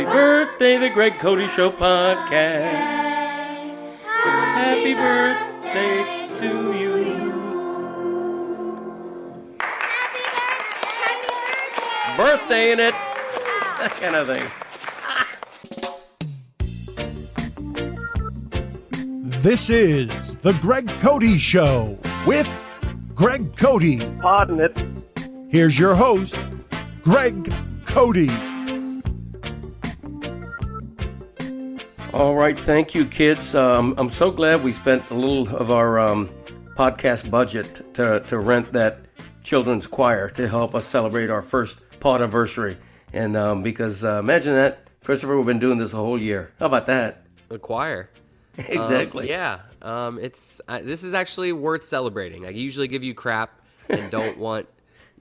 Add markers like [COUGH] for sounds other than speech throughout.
Happy birthday, the Greg Cote Show podcast. Happy birthday to you. Happy birthday! Happy birthday! Birthday in it. That kind of thing. This is the Greg Cote Show with Greg Cote. Pardon it. Here's your host, Greg Cote. All right, thank you, kids. Um, I'm so glad we spent a little of our um, podcast budget to, to rent that children's choir to help us celebrate our first pod anniversary. And um, because uh, imagine that, Christopher, we've been doing this a whole year. How about that? The choir. [LAUGHS] exactly. Um, yeah. Um, it's uh, this is actually worth celebrating. I usually give you crap and don't [LAUGHS] want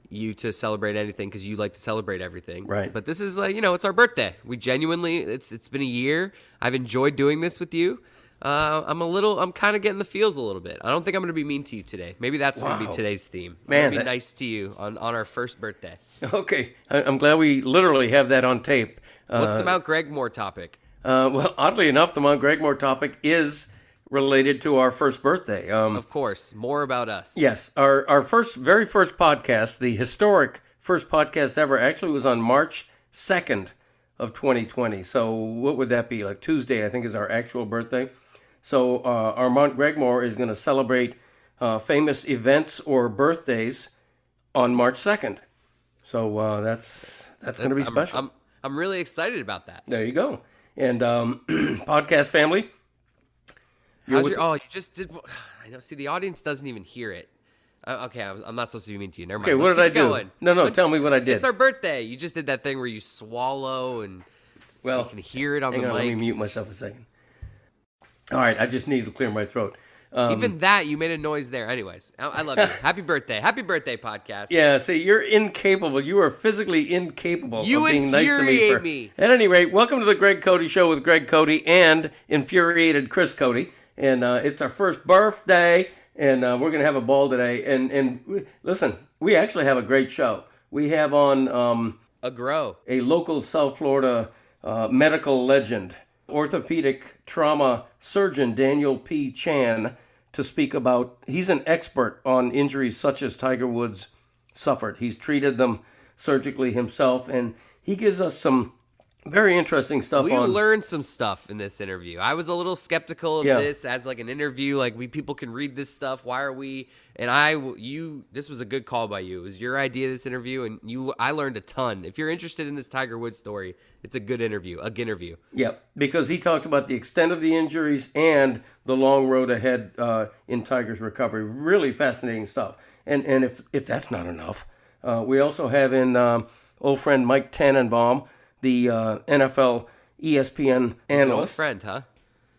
you to celebrate anything because you like to celebrate everything. Right. But this is like you know it's our birthday. We genuinely it's it's been a year. I've enjoyed doing this with you. Uh, I'm a little. I'm kind of getting the feels a little bit. I don't think I'm going to be mean to you today. Maybe that's going to be today's theme. I'm Man, be that- nice to you on on our first birthday. [LAUGHS] Okay, I- I'm glad we literally have that on tape. What's Uh, the Mount Gregmore topic? uh, well, oddly enough, the Mount Gregmore topic is related to our first birthday. Um, Of course, more about us. Yes, our our first, very first podcast, the historic first podcast ever, actually was on March second of 2020. So what would that be? Like Tuesday, I think, is our actual birthday. So uh, our Mount Gregmore is going to celebrate uh, famous events or birthdays on March second. So uh, that's that's going to be I'm- special. I'm I'm really excited about that. there you go. And um, [CLEARS THROAT] podcast family. How's your, oh, you just did. [SIGHS] I know. See, the audience doesn't even hear it. Uh, okay, I I'm not supposed to be mean to you. Never mind. Okay, what Let's did I do? Going. No, no, What- tell me what I did. It's our birthday. You just did that thing where you swallow and well, you can hear it on the on, let me mute myself a second. All right, I just need to clear my throat. Um, Even that, you made a noise there. Anyways, I, I love you. [LAUGHS] Happy birthday. Happy birthday, podcast. yeah, see, you're incapable. You are physically incapable You of being nice to me. For, me. At any rate, welcome to the Greg Cote Show with Greg Cote and infuriated Chris Cote. And uh, it's our first birthday, and uh, we're going to have a ball today. And and w- listen, we actually have a great show. We have on um, A grow. a local South Florida uh, medical legend, orthopedic trauma surgeon Daniel B. Chan, to speak about. He's an expert on injuries such as Tiger Woods suffered. He's treated them surgically himself, and he gives us some very interesting stuff We on. learned some stuff in this interview. I was a little skeptical of Yeah. this as like an interview. Like we people can read this stuff. Why are we? And I, you, this was a good call by you. It was your idea this interview, and you. I learned a ton. If you're interested in this Tiger Woods story, it's a good interview. A good interview. Yep, because he talks about the extent of the injuries and the long road ahead uh, in Tiger's recovery. Really fascinating stuff. And and if if that's not enough, uh, we also have in um, old friend Mike Tannenbaum, the uh, NFL ESPN analyst. friend, huh?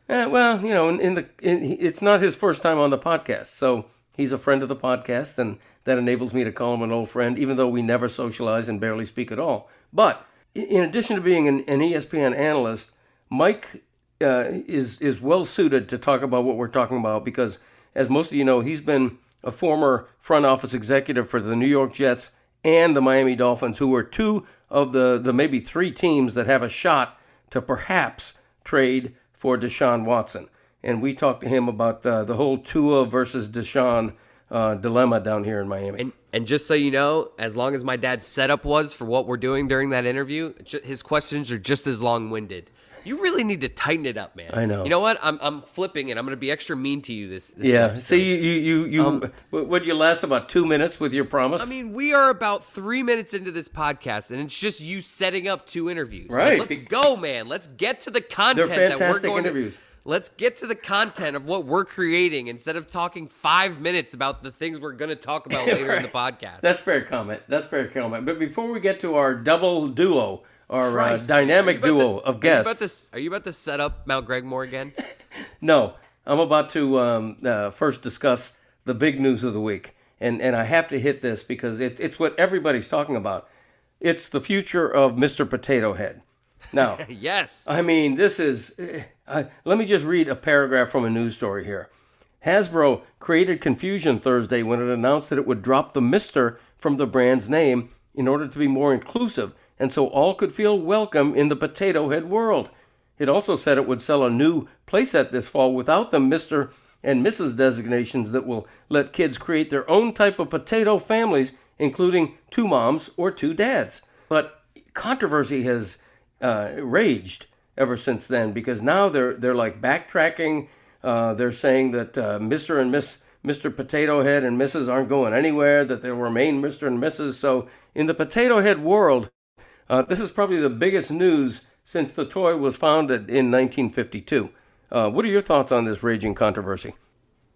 Eh, well, you know, in, in the in, it's not his first time on the podcast, so he's a friend of the podcast, and that enables me to call him an old friend, even though we never socialize and barely speak at all. But in addition to being an, an ESPN analyst, Mike uh, is is well suited to talk about what we're talking about because, as most of you know, he's been a former front office executive for the New York Jets and the Miami Dolphins, who were two of the the maybe three teams that have a shot to perhaps trade for Deshaun Watson. And we talked to him about uh, the whole Tua versus Deshaun uh, dilemma down here in Miami. And and just so you know, as long as my dad's setup was for what we're doing during that interview, his questions are just as long-winded. You really need to tighten it up, man. I know. You know what? I'm I'm flipping it. I'm going to be extra mean to you this. this yeah, episode. see, you you you, you would you last about two minutes with your promise? Um, I mean, we are about three minutes into this podcast, and it's just you setting up two interviews. So Right. let's go, man. Let's get to the content They're that we're fantastic going to- interviews. let's get to the content of what we're creating instead of talking five minutes about the things we're going to talk about [LAUGHS] later in the podcast. That's fair comment. That's fair comment. But before we get to our double duo, our uh, dynamic are you about duo to- of Are you, guests, about to, are you about to set up Mount Gregmore again? [LAUGHS] No, I'm about to um, uh, first discuss the big news of the week, and and I have to hit this because it, it's what everybody's talking about. It's the future of Mr. Potato Head. Now, [LAUGHS] yes. I mean, this is. I, let me just read a paragraph from a news story here. Hasbro created confusion Thursday when it announced that it would drop the Mister from the brand's name in order to be more inclusive and so all could feel welcome in the Potato Head world. It also said it would sell a new playset this fall without the Mr. and Mrs. designations that will let kids create their own type of potato families, including two moms or two dads. But controversy has uh, raged ever since then because now they're they're like backtracking. Uh, they're saying that uh, Mr. and Miss Mr. Potato Head and Mrs. aren't going anywhere. That they'll remain Mr. and Mrs. So in the Potato Head world, uh, this is probably the biggest news since the toy was founded in 1952. Uh, what are your thoughts on this raging controversy?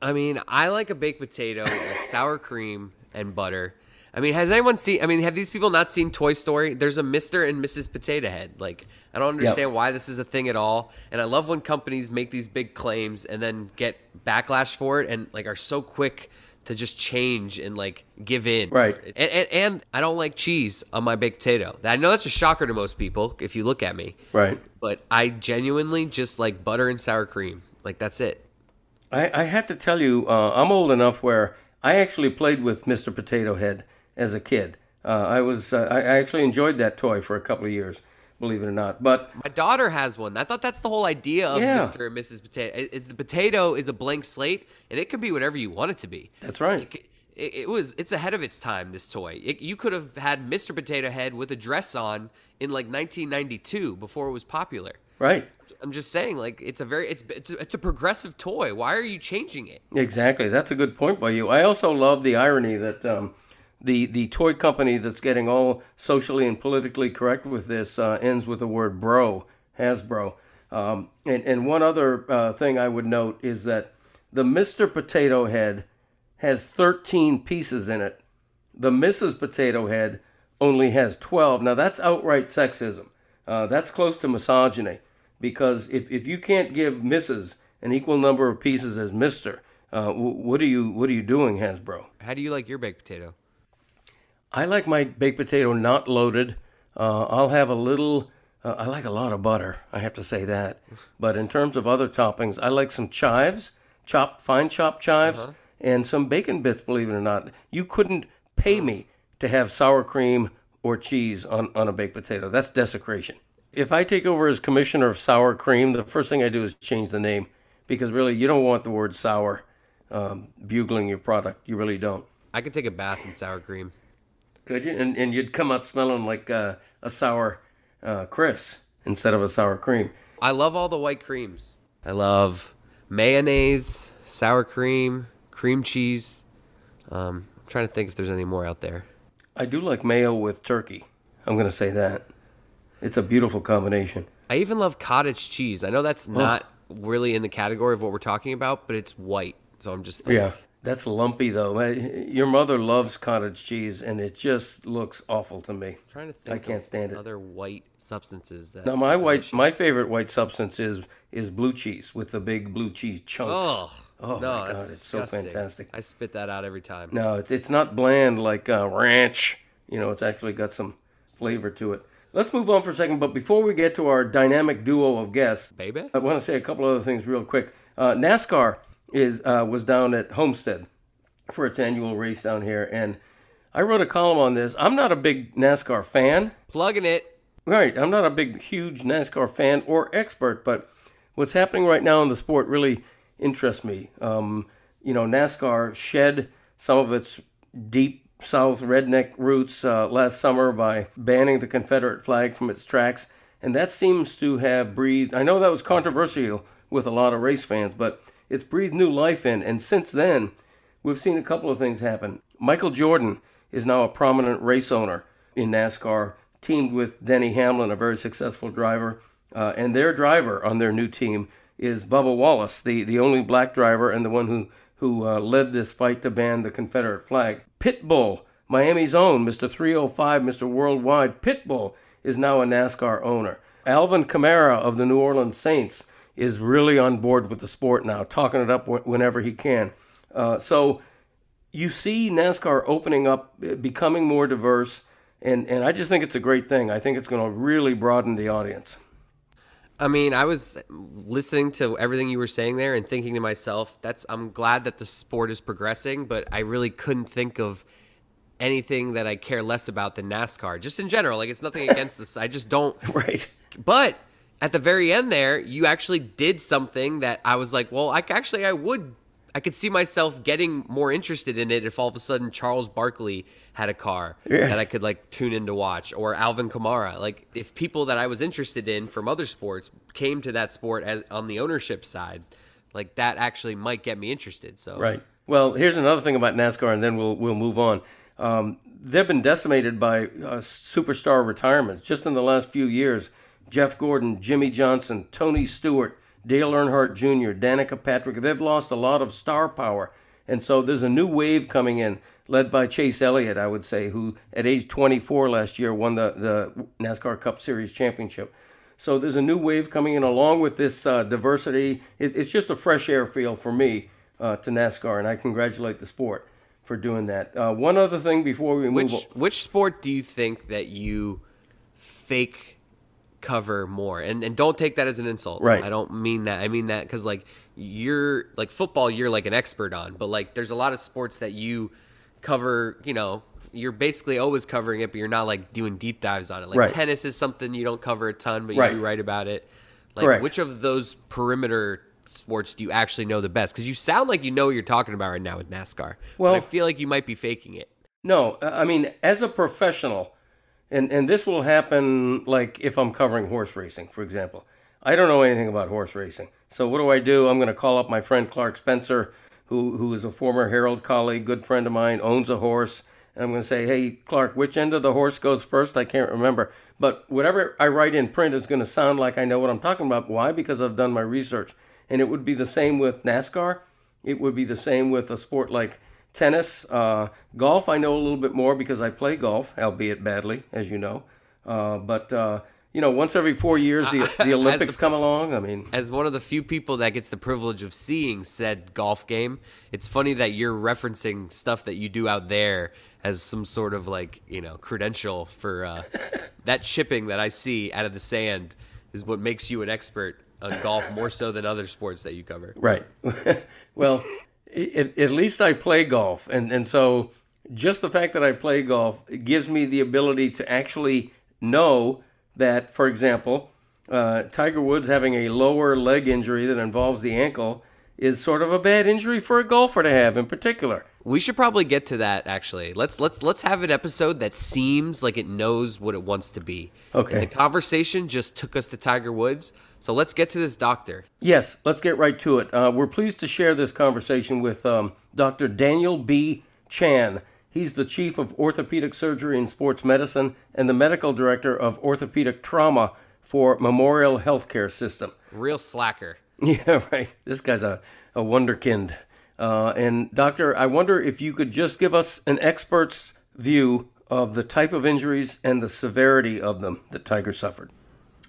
I mean, I like a baked potato [LAUGHS] with sour cream and butter. I mean, has anyone seen? I mean, have these people not seen Toy Story? There's a Mr. and Mrs. Potato Head. Like, I don't understand Yep. why this is a thing at all. And I love when companies make these big claims and then get backlash for it and like are so quick to just change and like give in. Right. And, and, and I don't like cheese on my baked potato. I know that's a shocker to most people if you look at me. Right. But I genuinely just like butter and sour cream. Like that's it. I, I have to tell you, uh, I'm old enough where I actually played with Mr. Potato Head as a kid. Uh, I was uh, I I actually enjoyed that toy for a couple of years, believe it or not. But My daughter has one. I thought that's the whole idea of Yeah. Mr. and Mrs. Potato. Is the potato is a blank slate and it can be whatever you want it to be. that's right. It, it, it was it's ahead of its time. This toy. It, you could have had Mr. Potato Head with a dress on in like 1992 before it was popular. Right. I'm just saying, like it's a very it's it's a, it's a progressive toy. Why are you changing it? Exactly. That's a good point by you. I also love the irony that um, the the toy company that's getting all socially and politically correct with this uh, ends with the word "bro," Hasbro. Um, and and one other uh, thing I would note is that the Mister Potato Head has 13 pieces in it. The Mrs. Potato Head only has 12. Now that's outright sexism. Uh, that's close to misogyny because if, if you can't give Mrs. an equal number of pieces as Mister, uh, what are you what are you doing, Hasbro? How do you like your baked potato? I like my baked potato not loaded. Uh, I'll have a little. Uh, I like a lot of butter. I have to say that. But in terms of other toppings, I like some chives, chopped fine chopped chives, and some bacon bits. Believe it or not, you couldn't pay me to have sour cream or cheese on on a baked potato. That's desecration. If I take over as commissioner of sour cream, the first thing I do is change the name because really you don't want the word sour um, bugling your product. You really don't. I could take a bath in sour cream. Could you? And, and you'd come out smelling like uh, a sour uh, Chris instead of a sour cream. I love all the white creams. I love mayonnaise, sour cream, cream cheese. Um, I'm trying to think if there's any more out there. I do like mayo with turkey. I'm going to say that. It's a beautiful combination. I even love cottage cheese. I know that's not really in the category of what we're talking about, but it's white. So I'm just Yeah. That's lumpy, though. Your mother loves cottage cheese, and it just looks awful to me. trying to think. I can't of stand it. Other white substances that. Now, my white, my favorite white substance is is blue cheese with the big blue cheese chunks. Oh, Oh, no, my that's God, it's so fantastic. I spit that out every time. No, it's it's not bland like uh, ranch. You know, it's actually got some flavor to it. Let's move on for a second, but before we get to our dynamic duo of guests, Baby? I want to say a couple other things real quick. Uh, NASCAR is uh, was down at Homestead for its annual race down here, and I wrote a column on this. I'm not a big NASCAR fan, Plugging it. Right. I'm not a big, huge NASCAR fan or expert, but what's happening right now in the sport really interests me. Um, you know, NASCAR shed some of its deep South redneck roots uh, last summer by banning the Confederate flag from its tracks, and that seems to have breathed. I know that was controversial with a lot of race fans, but it's breathed new life in, and since then, we've seen a couple of things happen. Michael Jordan is now a prominent race owner in NASCAR, teamed with Denny Hamlin, a very successful driver. Uh, and their driver on their new team is Bubba Wallace, the, the only black driver and the one who, who uh, led this fight to ban the Confederate flag. Pitbull, Miami's own, Mr. 305, Mr. Worldwide, Pitbull is now a NASCAR owner. Alvin Kamara of the New Orleans Saints is really on board with the sport now, talking it up whenever he can. Uh, so you see NASCAR opening up, uh, becoming more diverse, and, and I just think it's a great thing. I think it's going to really broaden the audience. I mean, I was listening to everything you were saying there and thinking to myself, that's I'm glad that the sport is progressing, but I really couldn't think of anything that I care less about than NASCAR. Just in general, like it's nothing [LAUGHS] against this. I just don't. Right. But at the very end there, you actually did something that I was like, well, I actually I would I could see myself getting more interested in it if all of a sudden Charles Barkley had a car Yeah. that I could like tune in to watch or Alvin Kamara. Like if people that I was interested in from other sports came to that sport as, on the ownership side, like that actually might get me interested. So Right. Well, here's another thing about NASCAR, and then we'll we'll move on. Um, they've been decimated by uh, superstar retirements just in the last few years. Jeff Gordon, Jimmie Johnson, Tony Stewart, Dale Earnhardt Jr., Danica Patrick. They've lost a lot of star power, and so there's a new wave coming in, led by Chase Elliott, I would say, who at age 24 last year won the the NASCAR Cup Series championship. So there's a new wave coming in along with this uh, diversity. It, it's just a fresh air feel for me uh, to NASCAR, and I congratulate the sport for doing that. Uh, one other thing before we move. Which on. which sport do you think that you fake cover more? And and don't take that as an insult. Right. I don't mean that. I mean that because like you're like football, you're like an expert on, but like there's a lot of sports that you cover. You know, you're basically always covering it, but you're not like doing deep dives on it. Like Right. tennis is something you don't cover a ton, but you Right. do write about it. Like Correct. which of those perimeter sports do you actually know the best? Because you sound like you know what you're talking about right now with NASCAR. Well- but I feel like you might be faking it. No, I mean, as a professional, and, and this will happen like if I'm covering horse racing, for example. I don't know anything about horse racing. So what do I do? I'm going to call up my friend Clark Spencer, who, who is a former Herald colleague, good friend of mine, owns a horse. And I'm going to say, hey, Clark, which end of the horse goes first? I can't remember. But whatever I write in print is going to sound like I know what I'm talking about. Why? Because I've done my research. And it would be the same with NASCAR. It would be the same with a sport like tennis, uh, golf. I know a little bit more because I play golf, albeit badly, as you know. Uh, but uh, you know, once every four years, the, [LAUGHS] the Olympics come along. I mean, as one of the few people that gets the privilege of seeing said golf game, it's funny that you're referencing stuff that you do out there as some sort of like you know credential for uh, [LAUGHS] that chipping that I see out of the sand is what makes you an expert on golf more so than other sports that you cover. right. [LAUGHS] well, it, at least I play golf, and and so just the fact that I play golf it gives me the ability to actually know that, for example, uh, Tiger Woods having a lower leg injury that involves the ankle is sort of a bad injury for a golfer to have in particular. We should probably get to that actually. Let's let's let's have an episode that seems like it knows what it wants to be. Okay. And the conversation just took us to Tiger Woods. So let's get to this doctor. Yes, let's get right to it. Uh, we're pleased to share this conversation with um, Dr. Daniel B. Chan. He's the chief of orthopedic surgery and sports medicine and the medical director of orthopedic trauma for Memorial Healthcare System. Real slacker. [LAUGHS] Yeah, right. This guy's a, a wonderkind. Uh, and, doctor, I wonder if you could just give us an expert's view of the type of injuries and the severity of them that Tiger suffered.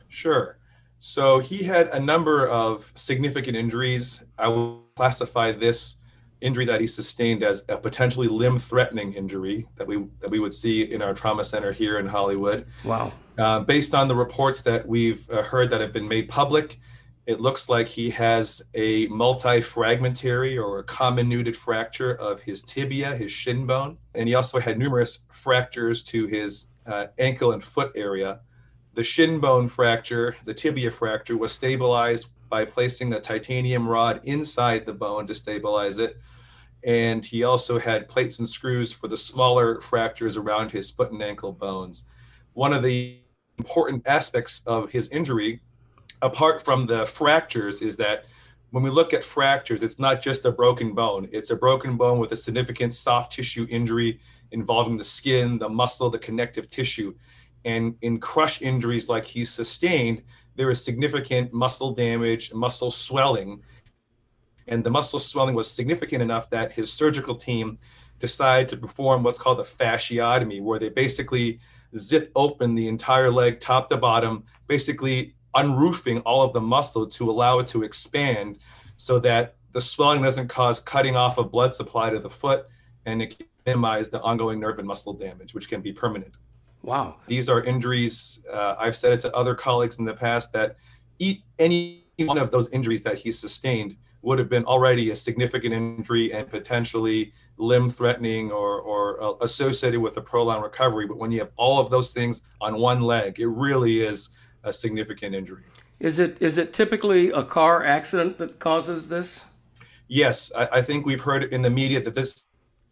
Sure. So he had a number of significant injuries. I will classify this injury that he sustained as a potentially limb-threatening injury that we that we would see in our trauma center here in Hollywood. Wow. Uh, based on the reports that we've uh, heard that have been made public, it looks like he has a multi-fragmentary or a comminuted fracture of his tibia, his shin bone, and he also had numerous fractures to his uh, ankle and foot area. The shin bone fracture, the tibia fracture, was stabilized by placing a titanium rod inside the bone to stabilize it. And he also had plates and screws for the smaller fractures around his foot and ankle bones. One of the important aspects of his injury, apart from the fractures, is that when we look at fractures, it's not just a broken bone, it's a broken bone with a significant soft tissue injury involving the skin, the muscle, the connective tissue. And in crush injuries like he's sustained, there is significant muscle damage, muscle swelling. And the muscle swelling was significant enough that his surgical team decided to perform what's called a fasciotomy, where they basically zip open the entire leg top to bottom, basically unroofing all of the muscle to allow it to expand so that the swelling doesn't cause cutting off of blood supply to the foot and it can minimize the ongoing nerve and muscle damage, which can be permanent. Wow. These are injuries, uh, I've said it to other colleagues in the past, that eat any one of those injuries that he sustained would have been already a significant injury and potentially limb threatening or, or uh, associated with a prolonged recovery. But when you have all of those things on one leg, it really is a significant injury. Is it is it typically a car accident that causes this? Yes, I, I think we've heard in the media that this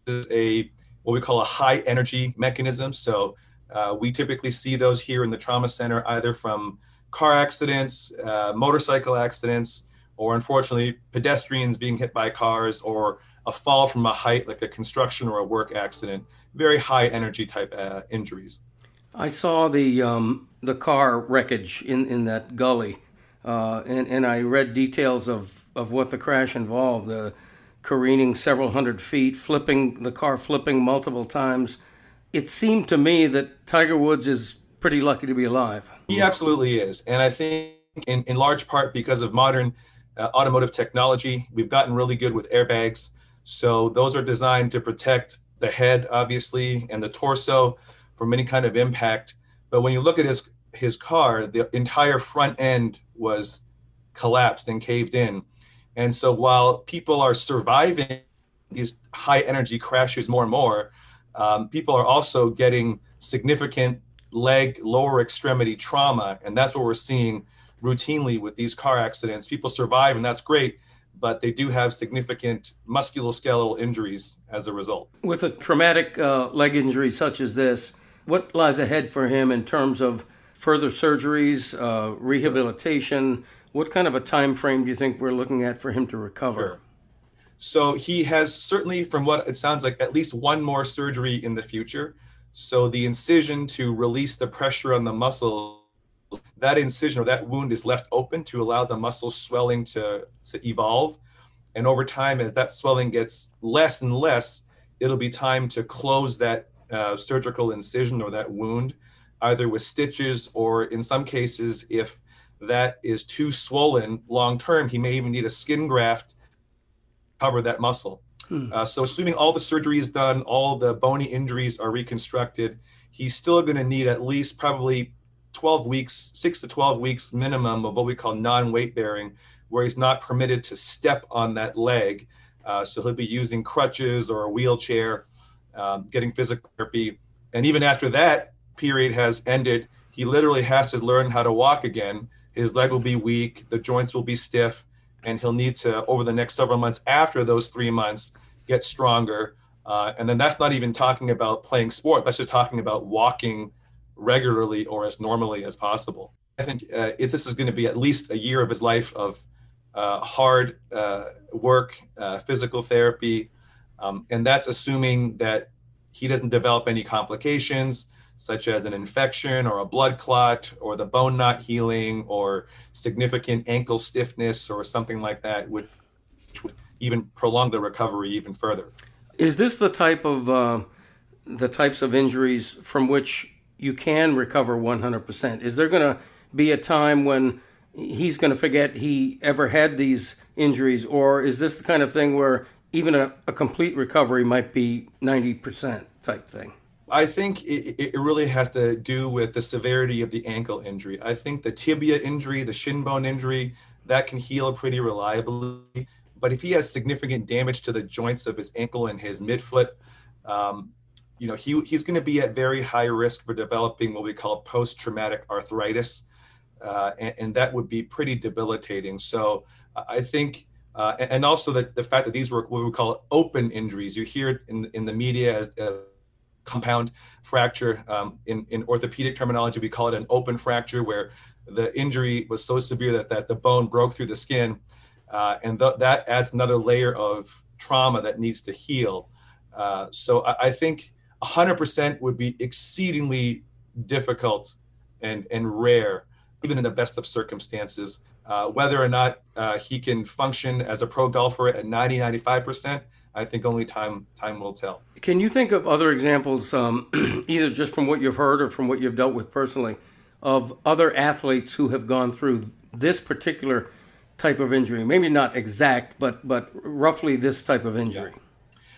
is a what we call a high energy mechanism. So uh, we typically see those here in the trauma center either from car accidents, uh, motorcycle accidents, or unfortunately pedestrians being hit by cars or a fall from a height like a construction or a work accident. Very high energy type uh, injuries. I saw the um, the car wreckage in, in that gully, uh, and and I read details of, of what the crash involved. The careening several hundred feet, flipping the car, flipping multiple times. It seemed to me that Tiger Woods is pretty lucky to be alive. He absolutely is, and I think in, in large part because of modern uh, automotive technology, we've gotten really good with airbags. So those are designed to protect the head, obviously, and the torso from any kind of impact. But when you look at his his car, the entire front end was collapsed and caved in. And so while people are surviving these high energy crashes more and more, um, people are also getting significant leg lower extremity trauma. And that's what we're seeing routinely with these car accidents. People survive, and that's great, but they do have significant musculoskeletal injuries as a result. With a traumatic uh, leg injury such as this, what lies ahead for him in terms of further surgeries, uh, rehabilitation? What kind of a time frame do you think we're looking at for him to recover? Sure. So he has certainly, from what it sounds like, at least one more surgery in the future. So the incision to release the pressure on the muscle, that incision or that wound is left open to allow the muscle swelling to, to evolve. And over time, as that swelling gets less and less, it'll be time to close that uh, surgical incision or that wound, either with stitches or in some cases, if that is too swollen long term, he may even need a skin graft cover that muscle. Hmm. Uh, so, assuming all the surgery is done, all the bony injuries are reconstructed, he's still going to need at least probably 12 weeks, six to 12 weeks minimum of what we call non weight bearing, where he's not permitted to step on that leg. Uh, so, he'll be using crutches or a wheelchair, um, getting physical therapy. And even after that period has ended, he literally has to learn how to walk again. His leg will be weak, the joints will be stiff and he'll need to over the next several months after those three months get stronger. Uh, and then that's not even talking about playing sport. That's just talking about walking regularly or as normally as possible. I think uh, if this is going to be at least a year of his life of uh, hard uh, work uh, physical therapy um, and that's assuming that he doesn't develop any complications such as an infection or a blood clot or the bone not healing or significant ankle stiffness or something like that would, would even prolong the recovery even further. Is this the type of uh, the types of injuries from which you can recover 100%? Is there going to be a time when he's going to forget he ever had these injuries, or is this the kind of thing where even a, a complete recovery might be 90% type thing? I think it, it really has to do with the severity of the ankle injury. I think the tibia injury, the shin bone injury, that can heal pretty reliably. But if he has significant damage to the joints of his ankle and his midfoot, um, you know, he, he's going to be at very high risk for developing what we call post-traumatic arthritis. Uh, and, and, that would be pretty debilitating. So I think, uh, and also the, the fact that these were what we call open injuries. You hear it in, in the media as, as compound fracture. Um, in, in orthopedic terminology, we call it an open fracture, where the injury was so severe that, that the bone broke through the skin. Uh, and th- that adds another layer of trauma that needs to heal. Uh, so I, I, think 100% would be exceedingly difficult and, and rare, even in the best of circumstances. Uh, whether or not uh, he can function as a pro golfer at 90, 95%, I think only time time will tell. Can you think of other examples, um, [CLEARS THROAT] either just from what you've heard or from what you've dealt with personally, of other athletes who have gone through this particular type of injury? Maybe not exact, but but roughly this type of injury. Yeah.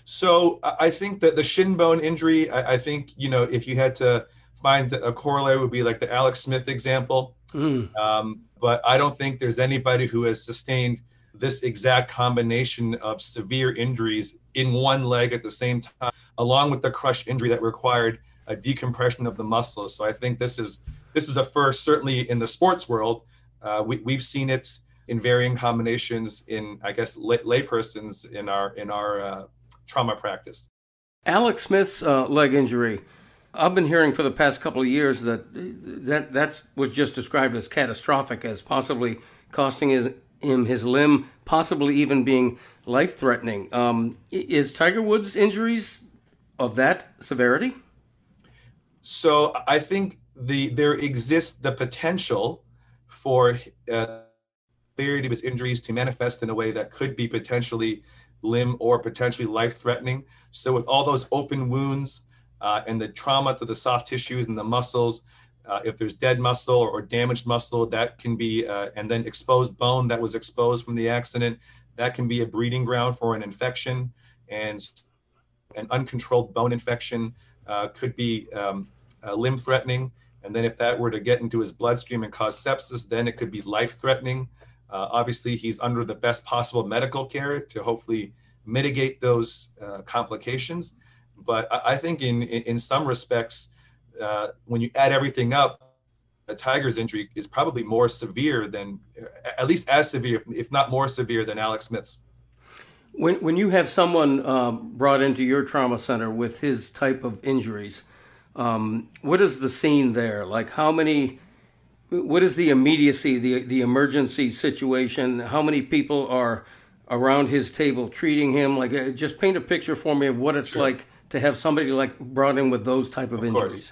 So I think that the shin bone injury, I, I, think you know if you had to find a corollary would be like the Alex Smith example. Mm. Um, but I don't think there's anybody who has sustained this exact combination of severe injuries in one leg at the same time, along with the crush injury that required a decompression of the muscles. So I think this is this is a first, certainly in the sports world. Uh, we, we've seen it in varying combinations in, I guess, lay, laypersons in our in our uh, trauma practice. Alex Smith's uh, leg injury. I've been hearing for the past couple of years that that that was just described as catastrophic, as possibly costing his, him his limb, possibly even being life threatening. Um, is Tiger Woods' injuries of that severity? So I think the there exists the potential for uh, severity of his injuries to manifest in a way that could be potentially limb or potentially life threatening. So with all those open wounds uh, and the trauma to the soft tissues and the muscles, uh, if there's dead muscle or, damaged muscle, that can be, uh, and then exposed bone that was exposed from the accident, that can be a breeding ground for an infection. And an uncontrolled bone infection uh, could be um, limb threatening. And then if that were to get into his bloodstream and cause sepsis, then it could be life threatening. Uh, obviously, he's under the best possible medical care to hopefully mitigate those uh, complications. But I, I, think in, in, in some respects, uh, when you add everything up, a Tiger's injury is probably more severe than, at least as severe, if not more severe than Alex Smith's. When, when you have someone um, brought into your trauma center with his type of injuries, um, what is the scene there? Like how many? What is the immediacy, the the emergency situation? How many people are around his table treating him? Like, uh, just paint a picture for me of what it's sure. like to have somebody like brought in with those type of, of injuries. Course.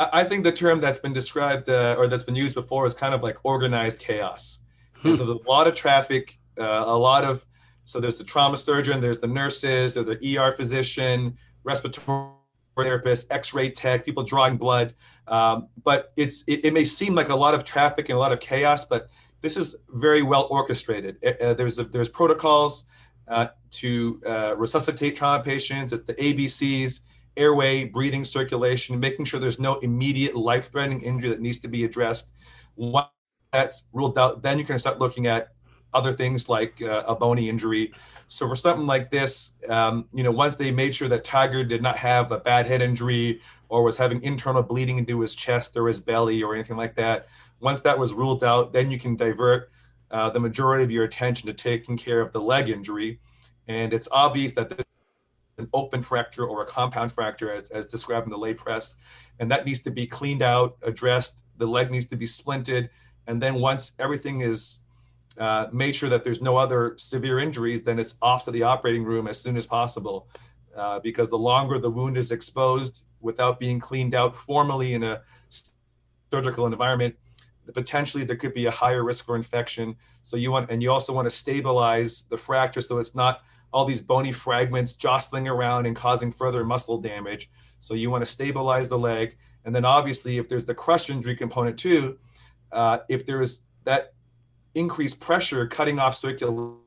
I think the term that's been described uh, or that's been used before is kind of like organized chaos. Hmm. so there's a lot of traffic, uh, a lot of so there's the trauma surgeon, there's the nurses, there's the ER physician, respiratory therapist, X-ray tech, people drawing blood. Um, but it's it, it, may seem like a lot of traffic and a lot of chaos, but this is very well orchestrated. Uh, there's a, there's protocols uh, to uh, resuscitate trauma patients. It's the ABCs, airway, breathing, circulation, making sure there's no immediate life-threatening injury that needs to be addressed. Once that's ruled out, then you can start looking at other things like uh, a bony injury. So for something like this, um, you know, once they made sure that Tiger did not have a bad head injury or was having internal bleeding into his chest or his belly or anything like that, once that was ruled out, then you can divert uh, the majority of your attention to taking care of the leg injury. And it's obvious that this is an open fracture or a compound fracture as, as described in the lay press. And that needs to be cleaned out, addressed. The leg needs to be splinted. And then once everything is uh, made sure that there's no other severe injuries, then it's off to the operating room as soon as possible. Uh, because the longer the wound is exposed without being cleaned out formally in a surgical environment, potentially there could be a higher risk for infection. So you want, and you also want to stabilize the fracture so it's not all these bony fragments jostling around and causing further muscle damage. So you want to stabilize the leg. And then obviously, if there's the crush injury component too, uh, if there's that increased pressure cutting off circulation,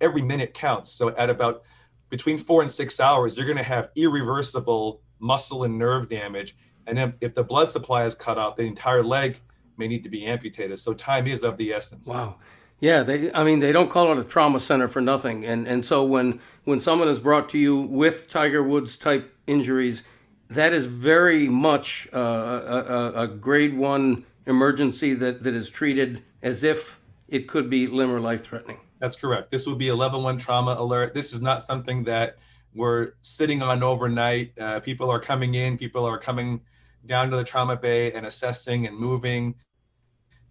every minute counts. So at about between four and six hours, you're going to have irreversible muscle and nerve damage. And if, if the blood supply is cut off, the entire leg may need to be amputated. So time is of the essence. Wow. Yeah, they. I mean, they don't call it a trauma center for nothing. And and so when when someone is brought to you with Tiger Woods type injuries, that is very much uh, a, a, grade one emergency that, that is treated as if it could be limb or life threatening. That's correct. This would be a level one trauma alert. This is not something that we're sitting on overnight. Uh, people are coming in, people are coming down to the trauma bay and assessing and moving.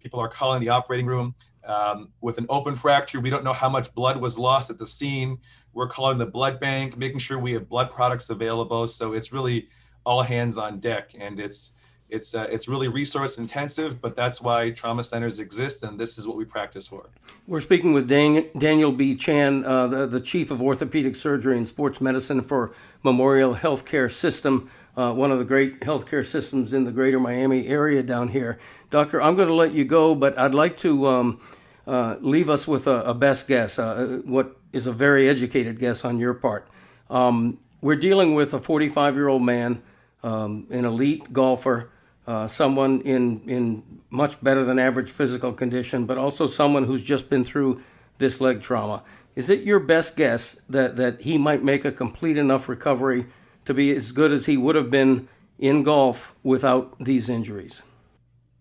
People are calling the operating room. Um, with an open fracture, we don't know how much blood was lost at the scene. We're calling the blood bank, making sure we have blood products available. So it's really all hands on deck. And it's it's uh, it's really resource intensive, but that's why trauma centers exist, and this is what we practice for. We're speaking with Dan- Daniel B. Chan, uh, the, the chief of orthopedic surgery and sports medicine for Memorial Healthcare System, uh, one of the great healthcare systems in the greater Miami area down here. Doctor, I'm going to let you go, but I'd like to um, uh, leave us with a, a best guess, uh, what is a very educated guess on your part. Um, we're dealing with a 45 year old man, um, an elite golfer uh, someone in in much better than average physical condition, but also someone who's just been through this leg trauma. Is it your best guess that, that he might make a complete enough recovery to be as good as he would have been in golf without these injuries?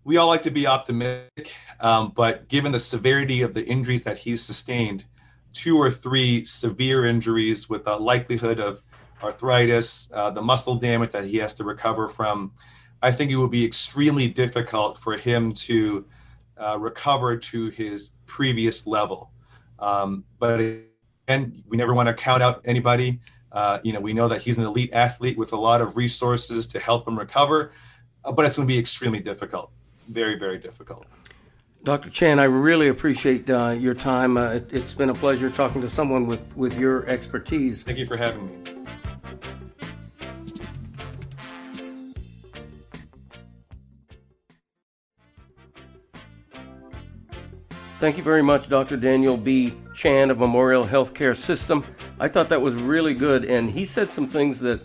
We all like to be optimistic, um, but given the severity of the injuries that he's sustained, two or three severe injuries with a likelihood of arthritis, uh, the muscle damage that he has to recover from, I think it would be extremely difficult for him to uh, recover to his previous level. Um, but again, we never want to count out anybody. Uh, you know, we know that he's an elite athlete with a lot of resources to help him recover, uh, but it's going to be extremely difficult. Very, very difficult. Dr. Chan, I really appreciate uh, your time. Uh, it, has been a pleasure talking to someone with, with your expertise. Thank you for having me. Thank you very much, Dr. Daniel B. Chan of Memorial Healthcare System. I thought that was really good, and he said some things that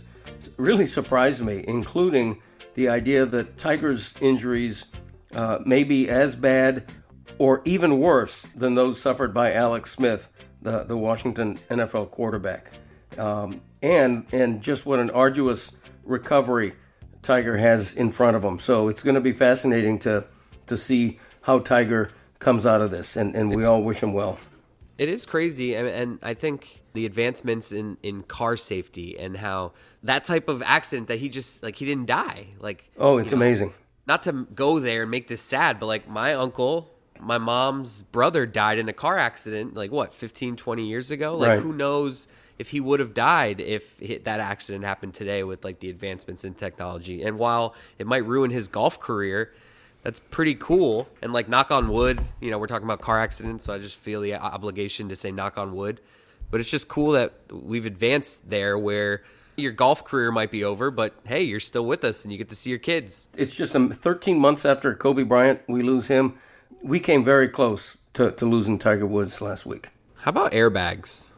really surprised me, including the idea that Tiger's injuries uh, may be as bad or even worse than those suffered by Alex Smith, the, the Washington NFL quarterback. Um, and, and just what an arduous recovery Tiger has in front of him. So it's going to be fascinating to, to see how Tiger comes out of this, and, and we all wish him well. It is crazy, and, and I think the advancements in, in car safety and how that type of accident that he just like he didn't die. Like oh, it's know, amazing. Not to go there and make this sad, but like my uncle, my mom's brother died in a car accident like what 15 20 years ago like right. who knows if he would have died if that accident happened today with like the advancements in technology and while it might ruin his golf career that's pretty cool. And like knock on wood, you know, we're talking about car accidents, so I just feel the obligation to say knock on wood. But it's just cool that we've advanced there where your golf career might be over, but hey, you're still with us and you get to see your kids. It's just um, 13 months after Kobe Bryant, we lose him. We came very close to, to losing Tiger Woods last week. How about airbags?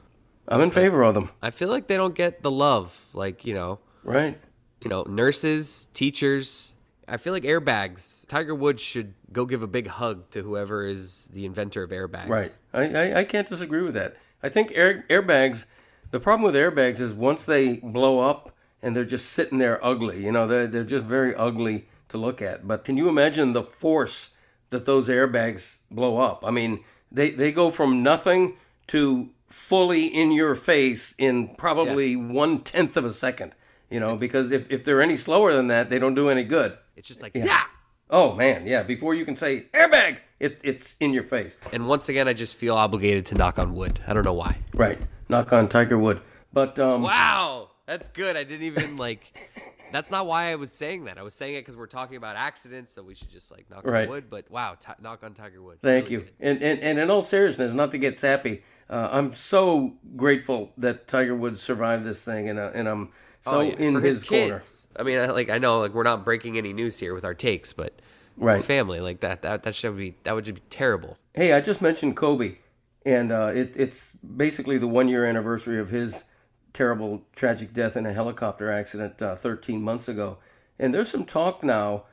I'm in favor of them. I feel like they don't get the love, like, you know. Right. You know, nurses, teachers, I feel like airbags. Tiger Woods should go give a big hug to whoever is the inventor of airbags. Right. I, I, I can't disagree with that. I think air, airbags. The problem with airbags is once they blow up and they're just sitting there ugly. You know, they're they're just very ugly to look at. But can you imagine the force that those airbags blow up? I mean, they they go from nothing to fully in your face in probably yes. one tenth of a second. You know, it's, because if, if they're any slower than that, they don't do any good. It's just like, yeah. yeah. Oh, man. Yeah. Before you can say airbag, it, it's in your face. And once again, I just feel obligated to knock on wood. I don't know why. Right. Knock on Tiger Wood. But, um, wow. That's good. I didn't even like. [LAUGHS] That's not why I was saying that. I was saying it because we're talking about accidents, so we should just like knock right. on wood. But wow, t- knock on Tiger Wood. Thank really you. And, and and in all seriousness, not to get sappy, uh, I'm so grateful that Tiger Woods survived this thing, and uh, and I'm so oh, yeah. in For his, his corner. I mean, I, like I know, like we're not breaking any news here with our takes, but right. his family, like that, that that should be that would just be terrible. Hey, I just mentioned Kobe, and uh, it, it's basically the one year anniversary of his terrible, tragic death in a helicopter accident uh, 13 months ago. And there's some talk now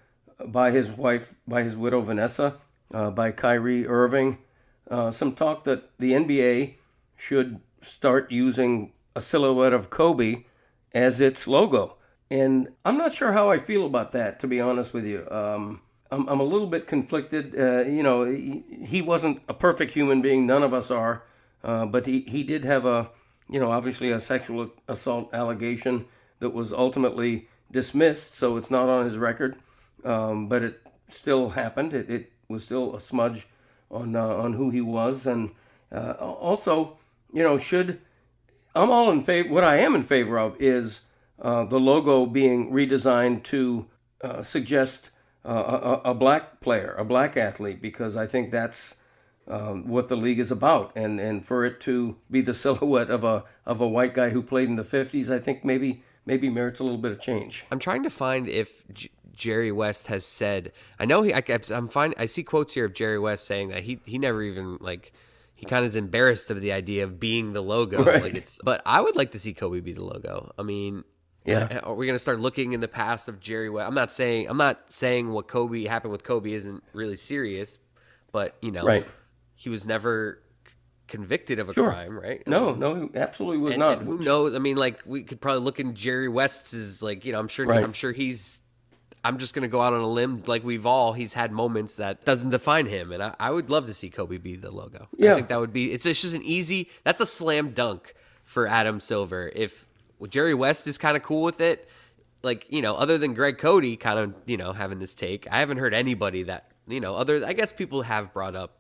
by his wife, by his widow Vanessa, uh, by Kyrie Irving, uh, some talk that the NBA should start using a silhouette of Kobe as its logo. And I'm not sure how I feel about that, to be honest with you. Um, I'm, I'm a little bit conflicted. Uh, you know, he, he, wasn't a perfect human being. None of us are. Uh, but he, he did have a, you know, obviously a sexual assault allegation that was ultimately dismissed. So it's not on his record. Um, but it still happened. It, it was still a smudge on, uh, on who he was. And uh, also, you know, should I'm all in favor. What I am in favor of is uh, the logo being redesigned to uh, suggest uh, a, a, black player, a black athlete, because I think that's um, what the league is about. And and for it to be the [LAUGHS] silhouette of a of a white guy who played in the '50s, I think maybe maybe merits a little bit of change. I'm trying to find if. J- Jerry West has said. I know he. I, am fine. I see quotes here of Jerry West saying that he he never even like he kind of is embarrassed of the idea of being the logo. Right. Like it's, but I would like to see Kobe be the logo. I mean, Yeah. Uh, are we going to start looking in the past of Jerry West? I'm not saying I'm not saying what Kobe happened with Kobe isn't really serious, but you know, Right. he was never convicted of a Sure. crime, right? No, um, no, he absolutely was and, not. and who knows? I mean, like we could probably look in Jerry West's like you know, I'm sure Right. I'm sure he's. I'm just gonna go out on a limb, like we've all. He's had moments that doesn't define him, and I, I would love to see Kobe be the logo. Yeah. I think that would be. It's, it's just an easy. That's a slam dunk for Adam Silver. If Jerry West is kind of cool with it, like you know, other than Greg Cote, kind of you know having this take, I haven't heard anybody that you know. Other, I guess people have brought up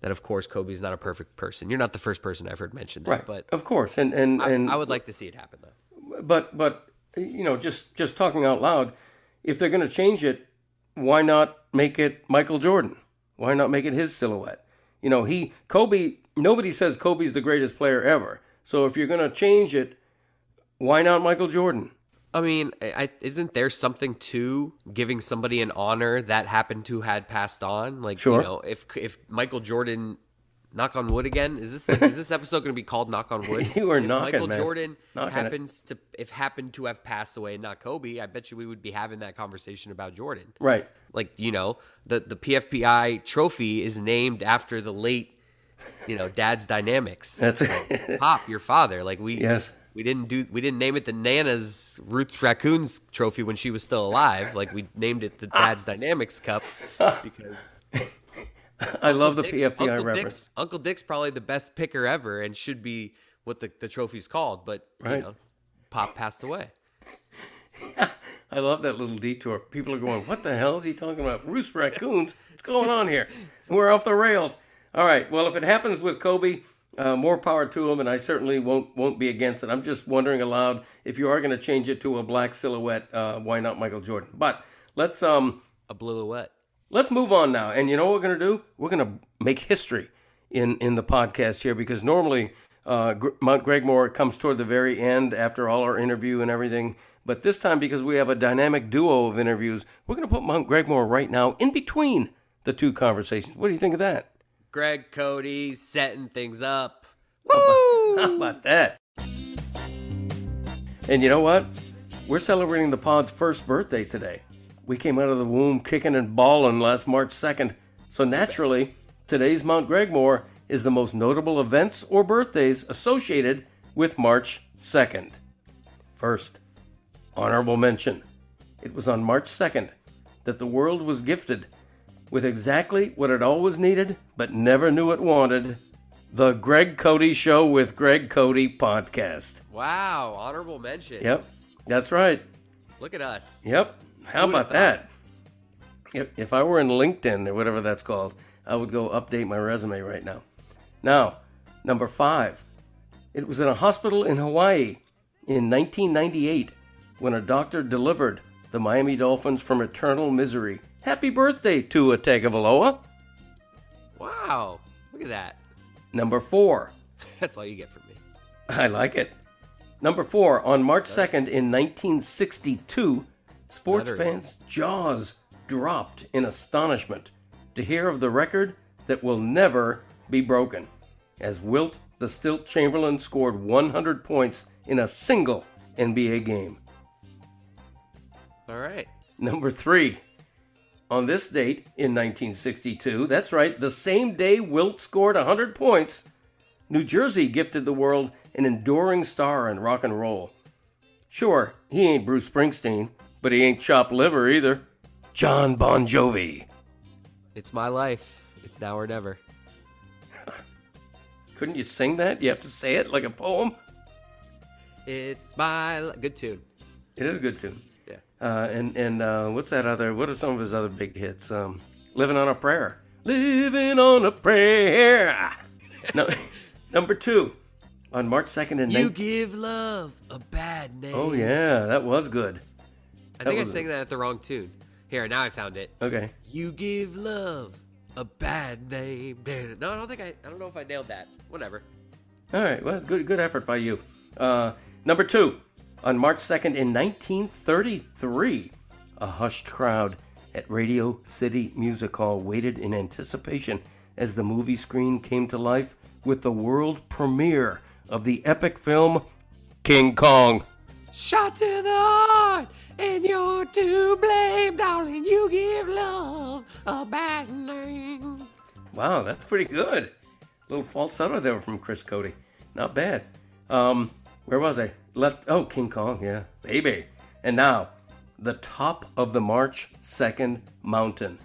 that, of course, Kobe's not a perfect person. You're not the first person I've heard mention that, right, but of course, and and I, and I would like to see it happen though. but but you know, just just talking out loud, if they're going to change it, why not make it Michael Jordan? Why not make it his silhouette? You know, he Kobe. Nobody says Kobe's the greatest player ever. So if you're going to change it, why not Michael Jordan? I mean, I, isn't there something to giving somebody an honor that happened to had passed on? Like, Sure. you know, if if Michael Jordan, knock on wood again, is this is this episode going to be called knock on wood? [LAUGHS] You are if knocking, Michael man. Jordan Knocking it. happens to if happened to have passed away, and not Kobe, I bet you we would be having that conversation about Jordan. Right. Like, you know, the the PFPI trophy is named after the late, you know, dad's dynamics. That's [LAUGHS] Pop, your father. Like we Yes. we didn't do we didn't name it the Nana's Ruth Raccoon's trophy when she was still alive. Like we named it the Dad's [LAUGHS] Dynamics Cup because I love the Dick's- PFPI Uncle reference. Dick's Uncle Dick's probably the best picker ever and should be what the, the trophy's called. But Right. you know, Pop passed away. [LAUGHS] I love that little detour. People are going, "What the hell is he talking about? Roost raccoons? What's going on here? We're off the rails." All right. Well, if it happens with Kobe, uh, more power to him, and I certainly won't won't be against it. I'm just wondering aloud if you are going to change it to a black silhouette, uh, why not Michael Jordan? But let's um A bluette. Let's move on now. And you know what we're going to do? We're going to make history in in the podcast here because normally uh, Gr- Mount Gregmore comes toward the very end after all our interview and everything. But this time, because we have a dynamic duo of interviews, we're going to put Mount Gregmore right now in between the two conversations. What do you think of that? Greg Cote setting things up. Woo! How about that? And you know what? We're celebrating the pod's first birthday today. We came out of the womb kicking and bawling last March 2nd. So naturally, today's Mount Gregmore is the most notable events or birthdays associated with March 2nd. First, honorable mention. It was on March 2nd that the world was gifted with exactly what it always needed but never knew it wanted the Greg Cote Show with Greg Cote podcast. Wow, honorable mention. Yep, that's right. Look at us. Yep. How about that? If, if I were in LinkedIn or whatever that's called, I would go update my resume right now. Now, number five. It was in a hospital in Hawaii in 1998 when a doctor delivered the Miami Dolphins from eternal misery. Happy birthday, Tua Tagovailoa. Wow. Look at that. Number four. [LAUGHS] That's all you get from me. I like it. Number four, on March 2nd in 1962, sports fans' jaws dropped in astonishment to hear of the record that will never be broken, as Wilt the Stilt Chamberlain scored 100 points in a single NBA game. All right. Number three, on this date in 1962, that's right, the same day Wilt scored 100 points, New Jersey gifted the world an enduring star in rock and roll. Sure, he ain't Bruce Springsteen, but he ain't chopped liver either. John Bon Jovi. It's my life. It's now or never. [LAUGHS] Couldn't you sing that? You have to say it like a poem? It's my li- good tune. It is a good tune. Yeah. Uh, and and uh, what's that other? What are some of his other big hits? Um, Living on a Prayer. Living on a Prayer. no, [LAUGHS] number two, on March second in You 19- give love a bad name. Oh yeah, that was good. I think I sang that at the wrong tune. Here, now I found it. Okay. You give love a bad name. No, I don't think I. I don't know if I nailed that. Whatever. All right. Well, good good effort by you. Uh, number two, on March second in 1933, a hushed crowd at Radio City Music Hall waited in anticipation as the movie screen came to life with the world premiere of the epic film King Kong. Shot to the heart, and you're to blame, darling. You give love a bad name. Wow, that's pretty good. A little falsetto there from Chris Cote. Not bad. Um, where was I? Left. Oh, King Kong. Yeah, baby. And now, the top of the March 2nd mountain.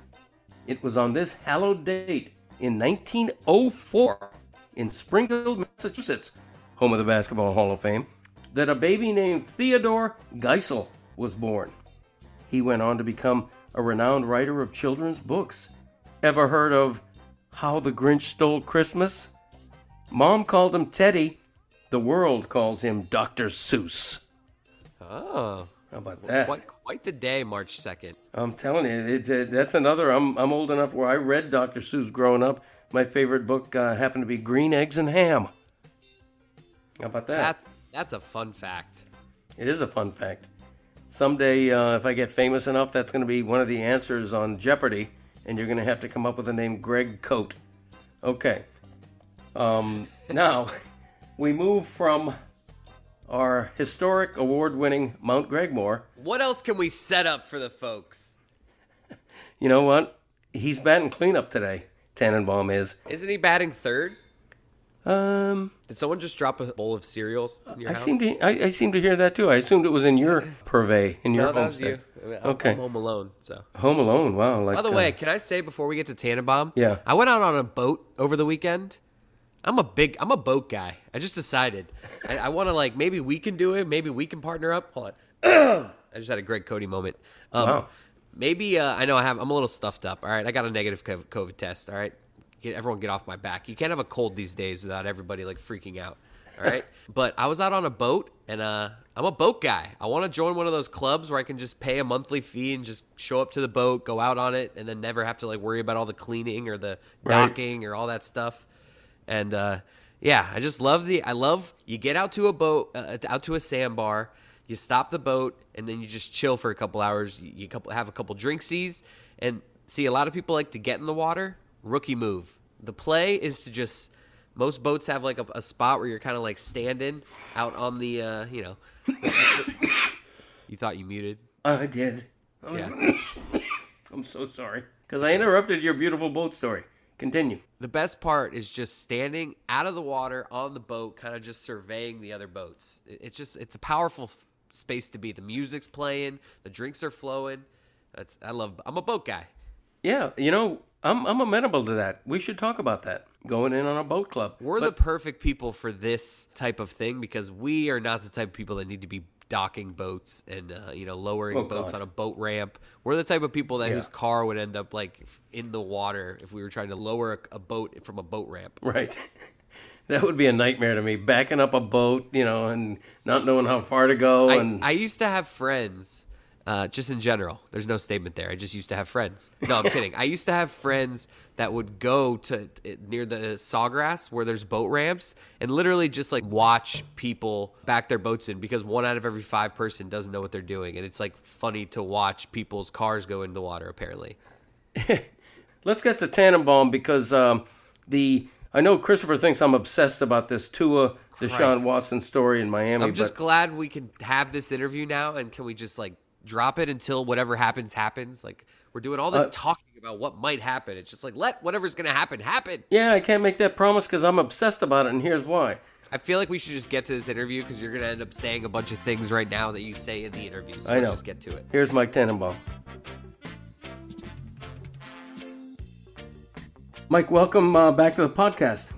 It was on this hallowed date in 1904 in Springfield, Massachusetts, home of the Basketball Hall of Fame, that a baby named Theodore Geisel was born. He went on to become a renowned writer of children's books. Ever heard of How the Grinch Stole Christmas? Mom called him Teddy. The world calls him Dr. Seuss. Oh, How about that? quite, quite the day, March 2nd. I'm telling you, it, it, that's another. I'm I'm old enough where I read Dr. Seuss growing up. My favorite book uh, happened to be Green Eggs and Ham. How about that? That's, that's a fun fact. It is a fun fact. Someday, uh, if I get famous enough, that's going to be one of the answers on Jeopardy, and you're going to have to come up with the name Greg Cote. Okay. Um, [LAUGHS] now, we move from our historic award-winning Mount Gregmore. What else can we set up for the folks? [LAUGHS] You know what? He's batting cleanup today. Tannenbaum is. Isn't he batting third? Um, Did someone just drop a bowl of cereals in your I house? seem to I, I seem to hear that too. I assumed it was in your purvey in your no, that was you. homestead. I mean, I'm- Okay. I'm home alone, so. Home Alone. Wow. Like, By the uh, way, can I say before we get to Tannenbaum? Yeah. I went out on a boat over the weekend. I'm a big, I'm a boat guy. I just decided. I, I want to like, maybe we can do it. Maybe we can partner up. Hold on. [CLEARS THROAT] I just had a Greg Cote moment. Um, Wow. Maybe uh, I know I have. I'm a little stuffed up. All right, I got a negative co- COVID test. All right, get everyone get off my back. You can't have a cold these days without everybody like freaking out. All right, [LAUGHS] but I was out on a boat and uh, I'm a boat guy. I want to join one of those clubs where I can just pay a monthly fee and just show up to the boat, go out on it, and then never have to like worry about all the cleaning or the Right. docking or all that stuff. And uh, yeah, I just love the. I love you get out to a boat, uh, out to a sandbar. You stop the boat, and then you just chill for a couple hours. You, you couple have a couple drinksies, and see a lot of people like to get in the water. Rookie move. The play is to just. Most boats have like a, a spot where you're kind of like standing out on the, uh, you know. you thought you muted? I did. Yeah. [LAUGHS] I'm so sorry because I interrupted your beautiful boat story. Continue. The best part is just standing out of the water on the boat, kind of just surveying the other boats. It- It's just it's a powerful f- space to be. The music's playing, the drinks are flowing. That's I love. I'm a boat guy. Yeah, you know, I'm I'm amenable to that. We should talk about that. Going in on a boat club. We're But- the perfect people for this type of thing because we are not the type of people that need to be docking boats and uh, you know lowering Oh, boats God. on a boat ramp. We're the type of people that Yeah. whose car would end up like in the water if we were trying to lower a, a boat from a boat ramp. Right. [LAUGHS] That would be a nightmare to me. Backing up a boat, you know, and not knowing how far to go. I, and I used to have friends, uh, just in general. There's no statement there. I just used to have friends. No, I'm kidding. I used to have friends that would go to near the sawgrass where there's boat ramps and literally just like watch people back their boats in because one out of every five person doesn't know what they're doing, and it's like funny to watch people's cars go in the water. Apparently, [LAUGHS] let's get to Tannenbaum because um, the I know Christopher thinks I'm obsessed about this Tua Deshaun Christ. Watson story in Miami. I'm just glad we can have this interview now, and can we just like drop it until whatever happens happens? Like we're doing all this Uh, talking about what might happen. It's just like let whatever's gonna happen happen. yeah, I can't make that promise because I'm obsessed about it, and here's why. I feel like we should just get to this interview because you're gonna end up saying a bunch of things right now that you say in the interview. So I let's know. just get to it. Here's Mike Tannenbaum. Mike, welcome uh, back to the podcast.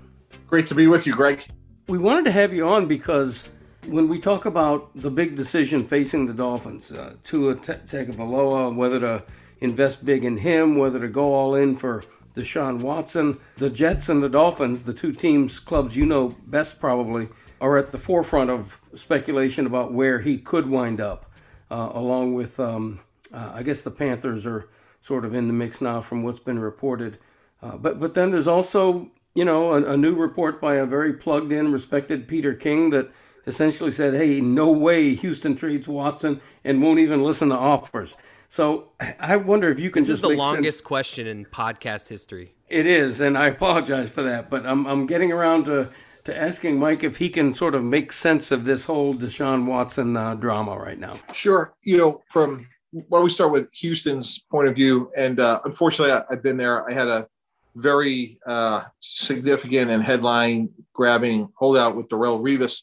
Great to be with you, Greg. We wanted to have you on because when we talk about the big decision facing the Dolphins, uh, Tua Tagovailoa, whether to invest big in him, whether to go all in for Deshaun Watson, the Jets and the Dolphins, the two teams, clubs you know best probably, are at the forefront of speculation about where he could wind up, uh, along with, um, uh, I guess the Panthers are sort of in the mix now from what's been reported. Uh, but but then there's also you know a, a new report by a very plugged in, respected Peter King that essentially said, "Hey, no way Houston trades Watson and won't even listen to offers." So I wonder if you can This just is the make longest sense. question in podcast history. It is, and I apologize for that, but I'm I'm getting around to to asking Mike if he can sort of make sense of this whole Deshaun Watson uh, drama right now. Sure. You know, from why don't we start with Houston's point of view? And uh, unfortunately, I, have been there. I had a very uh, significant and headline grabbing holdout with Darrelle Revis.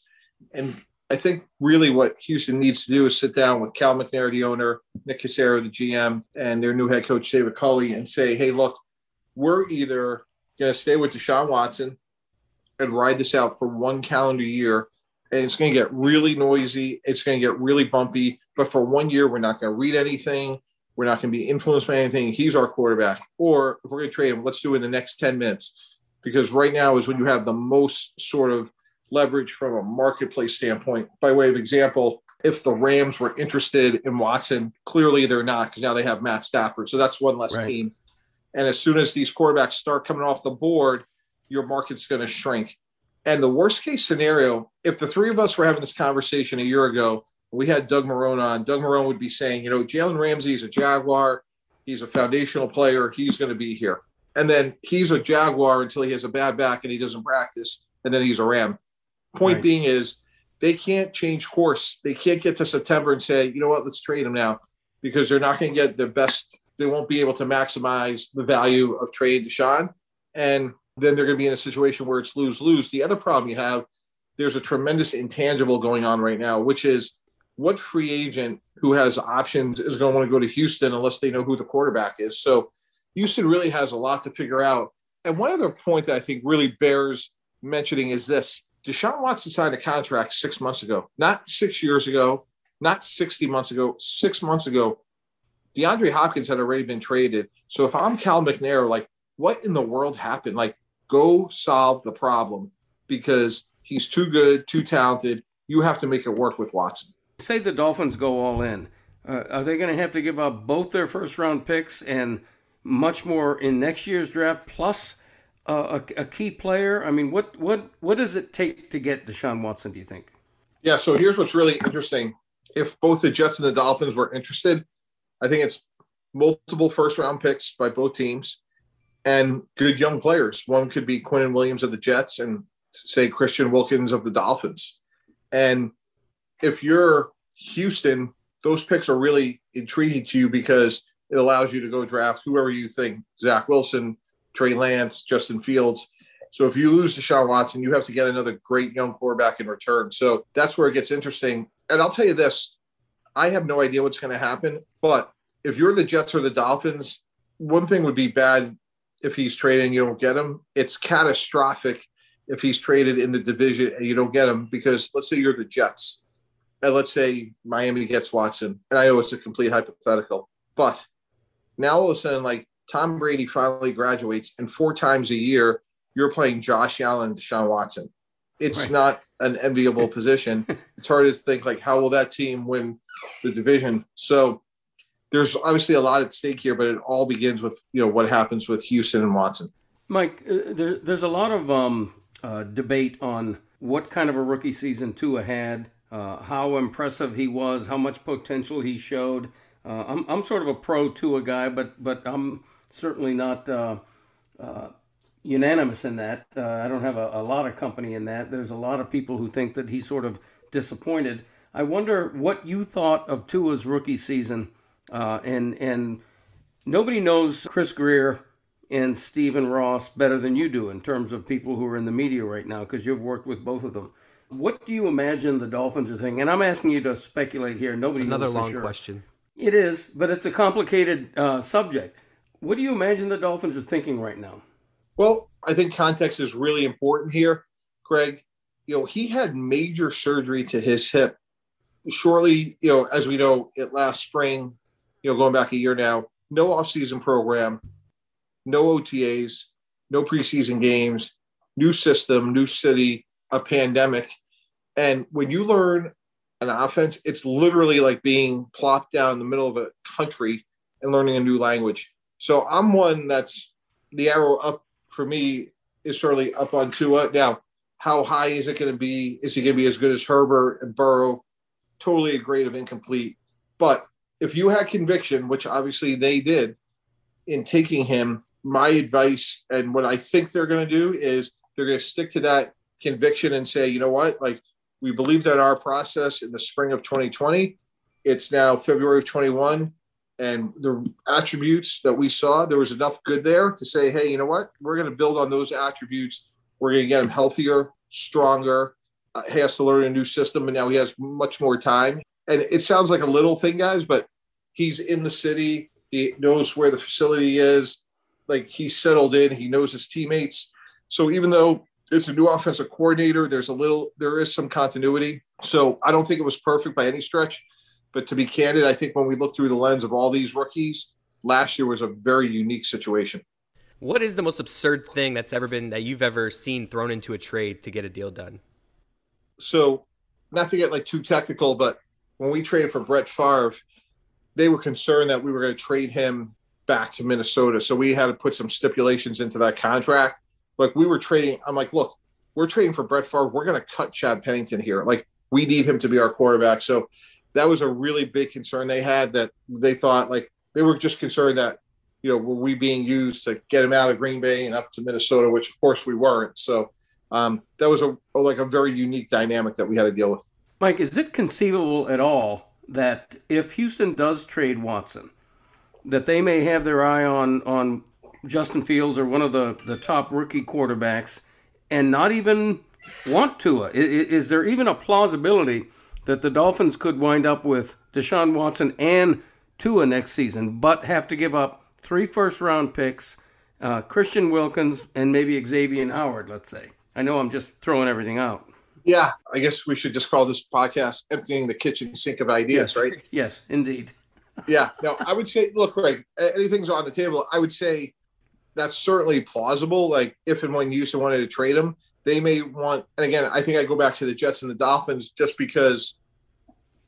And I think really what Houston needs to do is sit down with Cal McNair, the owner, Nick Caserio, the GM, and their new head coach, David Culley, and say, hey, look, we're either going to stay with Deshaun Watson and ride this out for one calendar year. And it's going to get really noisy. It's going to get really bumpy. But for one year, we're not going to read anything. We're not going to be influenced by anything. He's our quarterback. Or if we're going to trade him, let's do it in the next 10 minutes. Because right now is when you have the most sort of leverage from a marketplace standpoint. By way of example, if the Rams were interested in Watson, clearly they're not because now they have Matt Stafford. So that's one less right. team. And as soon as these quarterbacks start coming off the board, your market's going to shrink. And the worst case scenario, if the three of us were having this conversation a year ago, we had Doug Marrone on, Doug Marrone would be saying, you know, Jalen Ramsey is a Jaguar. He's a foundational player. He's going to be here. And then he's a Jaguar until he has a bad back and he doesn't practice. And then he's a Ram. Point right. being is they can't change course. They can't get to September and say, you know what, let's trade him now because they're not going to get the best. They won't be able to maximize the value of trade Deshaun. And then they're going to be in a situation where it's lose lose. The other problem you have, there's a tremendous intangible going on right now, which is what free agent who has options is going to want to go to Houston unless they know who the quarterback is. So Houston really has a lot to figure out. And one other point that I think really bears mentioning is this Deshaun Watson signed a contract six months ago, not six years ago, not 60 months ago, six months ago. DeAndre Hopkins had already been traded. So if I'm Cal McNair, like, what in the world happened? Like, go solve the problem because he's too good, too talented. You have to make it work with Watson. Say the Dolphins go all in. Uh, are they going to have to give up both their first round picks and much more in next year's draft, plus a, a, key player? I mean, what what what does it take to get Deshaun Watson? Do you think? Yeah. So here's what's really interesting. If both the Jets and the Dolphins were interested, I think it's multiple first round picks by both teams and good young players. One could be Quinnen Williams of the Jets and say Christian Wilkins of the Dolphins. And if you're Houston, those picks are really intriguing to you because it allows you to go draft whoever you think Zach Wilson, Trey Lance, Justin Fields. So if you lose Deshaun Watson, you have to get another great young quarterback in return. So that's where it gets interesting. And I'll tell you this I have no idea what's going to happen. But if you're the Jets or the Dolphins, one thing would be bad if he's traded and you don't get him. It's catastrophic if he's traded in the division and you don't get him because let's say you're the Jets and let's say Miami gets Watson. And I know it's a complete hypothetical, but now all of a sudden, like Tom Brady finally graduates, and four times a year, you're playing Josh Allen, Deshaun Watson. It's right. not an enviable [LAUGHS] position. It's hard to think like how will that team win the division. So there's obviously a lot at stake here, but it all begins with you know what happens with Houston and Watson. Mike, uh, there, there's a lot of um, uh, debate on what kind of a rookie season Tua had, uh, how impressive he was, how much potential he showed. Uh, I'm I'm sort of a pro Tua guy, but but I'm certainly not uh, uh, unanimous in that. I don't have a, a lot of company in that. There's a lot of people who think that he's sort of disappointed. I wonder what you thought of Tua's rookie season uh, and and nobody knows Chris Grier and Stephen Ross better than you do in terms of people who are in the media right now because you've worked with both of them. What do you imagine the Dolphins are thinking? And I'm asking you to speculate here. Nobody another knows long sure. question. It is, but it's a complicated uh, subject. What do you imagine the Dolphins are thinking right now? Well, I think context is really important here, Greg. You know, he had major surgery to his hip shortly, you know, as we know, it last spring you know, going back a year now, no offseason program, no OTAs, no preseason games, new system, new city, a pandemic. And when you learn an offense, it's literally like being plopped down in the middle of a country and learning a new language. So I'm one that's the arrow up for me is certainly up on Tua. Now, how high is it going to be? Is he going to be as good as Herbert and Burrow? Totally a grade of incomplete. But if you had conviction, which obviously they did, in taking him, my advice and what I think they're going to do is they're going to stick to that conviction and say, you know what, like we believed in our process in the spring of 2020. It's now February of 21. And the attributes that we saw, there was enough good there to say, hey, you know what? We're going to build on those attributes. We're going to get him healthier, stronger. Uh, he has to learn a new system, and now he has much more time. And it sounds like a little thing, guys, but he's in the city. He knows where the facility is. Like he's settled in. He knows his teammates. So even though it's a new offensive coordinator. There's a little, there is some continuity. So I don't think it was perfect by any stretch. But to be candid, I think when we look through the lens of all these rookies, last year was a very unique situation. What is the most absurd thing that's ever been that you've ever seen thrown into a trade to get a deal done? So, not to get like too technical, but when we traded for Brett Favre, they were concerned that we were going to trade him back to Minnesota. So we had to put some stipulations into that contract like we were trading. I'm like, look, we're trading for Brett Favre. We're going to cut Chad Pennington here. Like we need him to be our quarterback. So that was a really big concern they had that they thought like they were just concerned that you know were we being used to get him out of Green Bay and up to Minnesota, which of course we weren't. So um, that was a like a very unique dynamic that we had to deal with. Mike, is it conceivable at all that if Houston does trade Watson, that they may have their eye on on Justin Fields or one of the, the top rookie quarterbacks and not even want Tua? Is, is there even a plausibility that the Dolphins could wind up with Deshaun Watson and Tua next season, but have to give up three first round picks, uh, Christian Wilkins, and maybe Xavier Howard, let's say? I know I'm just throwing everything out. Yeah, I guess we should just call this podcast "Emptying the Kitchen Sink of Ideas," yes. right? [LAUGHS] Yes, indeed. yeah, no, I would say, look, Greg, anything's on the table. I would say that's certainly plausible. Like if and when Houston wanted to trade him, they may want. And again, I think I go back to the Jets and the Dolphins just because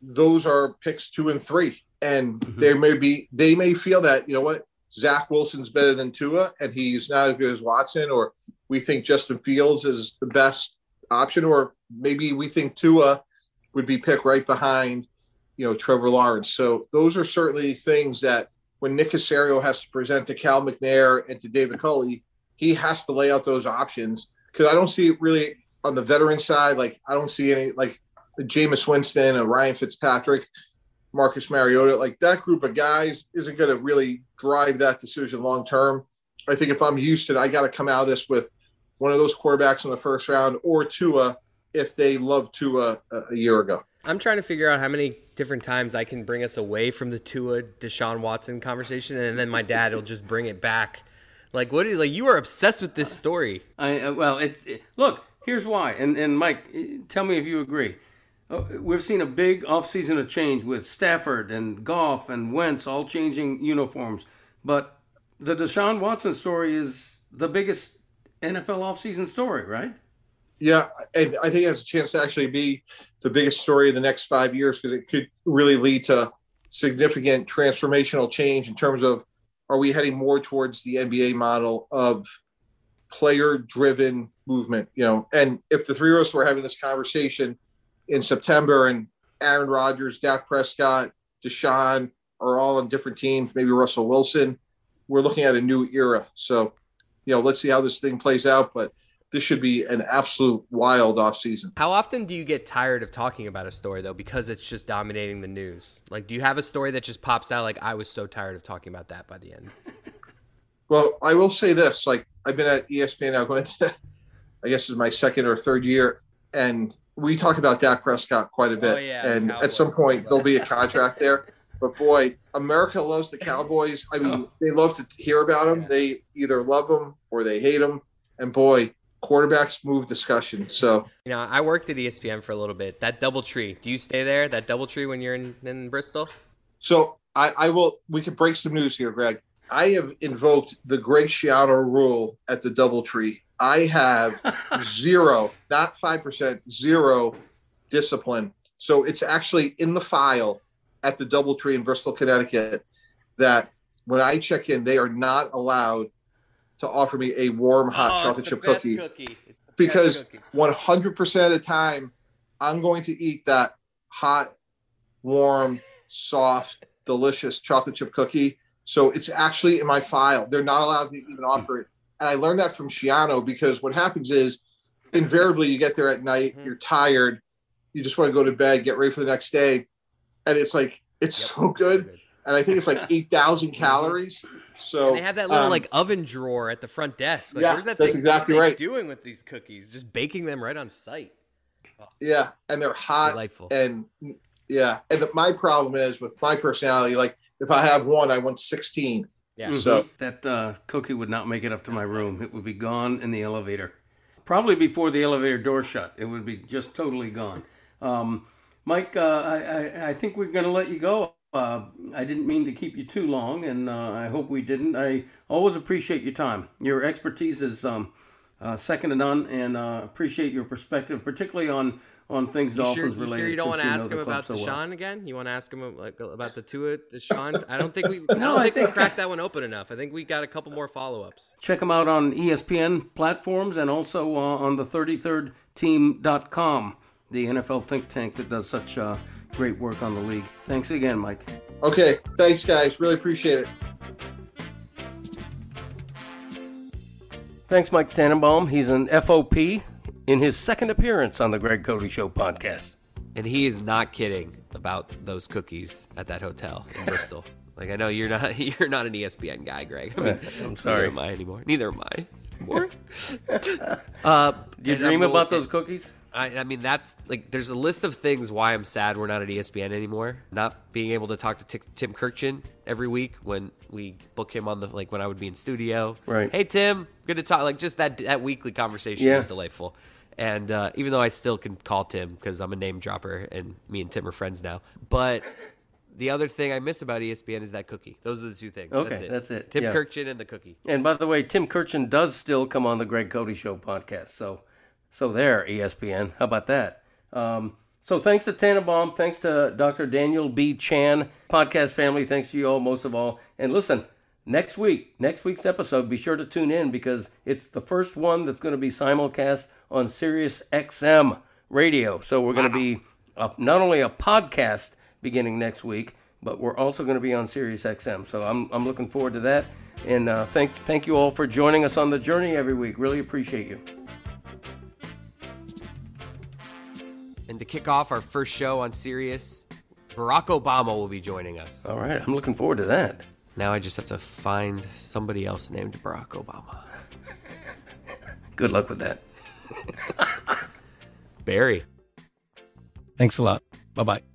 those are picks two and three, and mm-hmm. they may be they may feel that you know what Zach Wilson's better than Tua, and he's not as good as Watson, or we think Justin Fields is the best option, or maybe we think Tua would be picked right behind, you know, Trevor Lawrence. So those are certainly things that when Nick Caserio has to present to Cal McNair and to David Culley, he has to lay out those options because I don't see it really on the veteran side. Like I don't see any like Jameis Winston and Ryan Fitzpatrick, Marcus Mariota. Like that group of guys isn't going to really drive that decision long term. I think if I'm Houston, I got to come out of this with one of those quarterbacks in the first round or Tua if they loved Tua a year ago. I'm trying to figure out how many different times I can bring us away from the Tua Deshaun Watson conversation, and then my dad will just bring it back. Like what is like you are obsessed with this story. I uh, well, it's it, look here's why, and and Mike, tell me if you agree. Uh, we've seen a big offseason of change with Stafford and Goff and Wentz all changing uniforms, but the Deshaun Watson story is the biggest NFL offseason story, right? Yeah, and I think it has a chance to actually be the biggest story in the next five years because it could really lead to significant transformational change in terms of are we heading more towards the NBA model of player driven movement? You know, and if the three of us were having this conversation in September and Aaron Rodgers, Dak Prescott, Deshaun are all on different teams, maybe Russell Wilson, we're looking at a new era. So, you know, let's see how this thing plays out. But this should be an absolute wild off season. How often do you get tired of talking about a story though because it's just dominating the news? Like do you have a story that just pops out like I was so tired of talking about that by the end? [LAUGHS] well, I will say this, like I've been at ESPN now going to [LAUGHS] I guess is my second or third year and we talk about Dak Prescott quite a bit. Oh, yeah, and Cowboys. at some point there'll be a contract there. [LAUGHS] But boy, America loves the Cowboys. I mean, oh. they love to hear about them. Yeah. They either love them or they hate them. And boy, quarterbacks move discussion. So you know, I worked at ESPN for a little bit. That DoubleTree. Do you stay there? That DoubleTree when you're in, in Bristol? So I, I will. We can break some news here, Greg. I have invoked the Greg Schiano rule at the DoubleTree. I have [LAUGHS] zero, not five percent, zero discipline. So it's actually in the file at the DoubleTree in Bristol, Connecticut, that when I check in, they are not allowed to offer me a warm hot oh, chocolate chip cookie, cookie. because hundred percent of the time I'm going to eat that hot, warm, soft, delicious chocolate chip cookie. So it's actually in my file. They're not allowed to even offer it. And I learned that from Schiano because what happens is invariably you get there at night, Mhm. you're tired, you just want to go to bed, get ready for the next day, and it's like it's Yep. so good. And I think it's like [LAUGHS] eight thousand calories. So And they have that little um, like oven drawer at the front desk. Like, Yeah, where's that that's thing, exactly thing right. doing with these cookies? Just baking them right on site. yeah, and they're hot Delightful. and yeah. And the, my problem is with my personality, like if I have one, I want sixteen. Yeah. So That uh, cookie would not make it up to my room. It would be gone in the elevator. Probably before the elevator door shut. It would be just totally gone. Um, Mike, uh, I, I, I think we're going to let you go. Uh, I didn't mean to keep you too long, and uh, I hope we didn't. I always appreciate your time. Your expertise is um, uh, second to none, and uh, appreciate your perspective, particularly on, on things You sure, Dolphins you related. sure you don't want to ask him about so Deshaun well. again? You want to ask him like about the Tua Deshaun? I don't think we. [LAUGHS] I No, don't I think, we cracked that one open enough. I think we got a couple more follow ups. Check him out on ESPN platforms and also uh, on the 33rdteam.com, the NFL think tank that does such uh, great work on the league. Thanks again, Mike. okay, thanks guys, really appreciate it. Thanks, Mike Tannenbaum. He's an FOP in his second appearance on the Greg Cote Show podcast. And he is not kidding about those cookies at that hotel in Bristol. [LAUGHS] Like I know you're not [LAUGHS] you're not an ESPN guy, Greg. I mean, [LAUGHS] I'm sorry. Neither am I anymore. Neither am I. Anymore. uh, Do you dream about those cookies? I, I mean, that's like there's a list of things why I'm sad we're not at ESPN anymore. Not being able to talk to Ti- Tim Kurkjian every week when we book him on the like when I would be in studio. Right. Hey Tim, good to talk. Like just that that weekly conversation Yeah. was delightful. And uh, even though I still can call Tim because I'm a name dropper and me and Tim are friends now, but the other thing I miss about ESPN is that cookie. Those are the two things. Okay, that's it. that's it. Tim Yeah. Kurkjian and the cookie. And by the way, Tim Kurkjian does still come on the Greg Cote Show podcast. So, so there, ESPN. How about that? Um, so thanks to Tannenbaum. Thanks to Dr. Daniel B. Chan, podcast family. Thanks to you all most of all. And listen, next week, next week's episode, be sure to tune in because it's the first one that's going to be simulcast on Sirius XM radio. So we're going to be a, not only a podcast beginning next week, but we're also going to be on Sirius XM. So I'm, I'm looking forward to that. And uh, thank thank you all for joining us on the journey every week. Really appreciate you. And to kick off our first show on Sirius, Barack Obama will be joining us. All right, I'm looking forward to that. Now I just have to find somebody else named Barack Obama. Good luck with that. [LAUGHS] Barry. Thanks a lot. Bye bye.